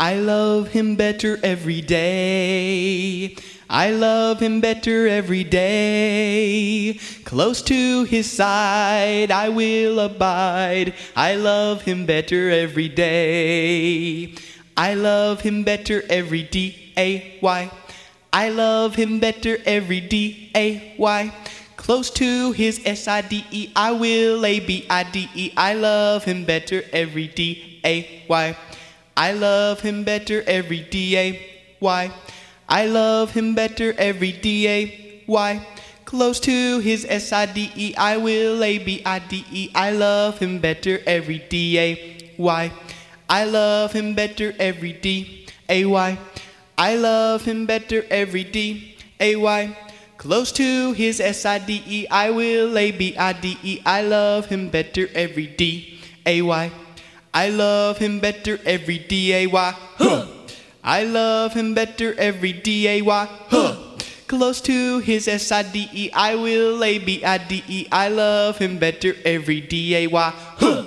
I love him better every day. I love him better every day. Close to his side I will abide. I love him better every day. I love him better every D-A-Y. I love him better every D-A-Y. Close to his S-I-D-E, I will A-B-I-D-E. I love him better every D-A-Y. I love him better every day. Why? I love him better every D-A-Y. Why? Close to his S-I-D-E, I will A-B-I-D-E. I love him better every D-A-Y. I love him better every D-A-Y. I love him better every D-A-Y. Close to his S-I-D-E, I will A-B-I-D-E. I love him better every D-A-Y. I love him better every D-A-Y. Huh. I love him better every D-A-Y. Huh. Close to his S-I-D-E, I will A-B-I-D-E. I love him better every D-A-Y. Huh.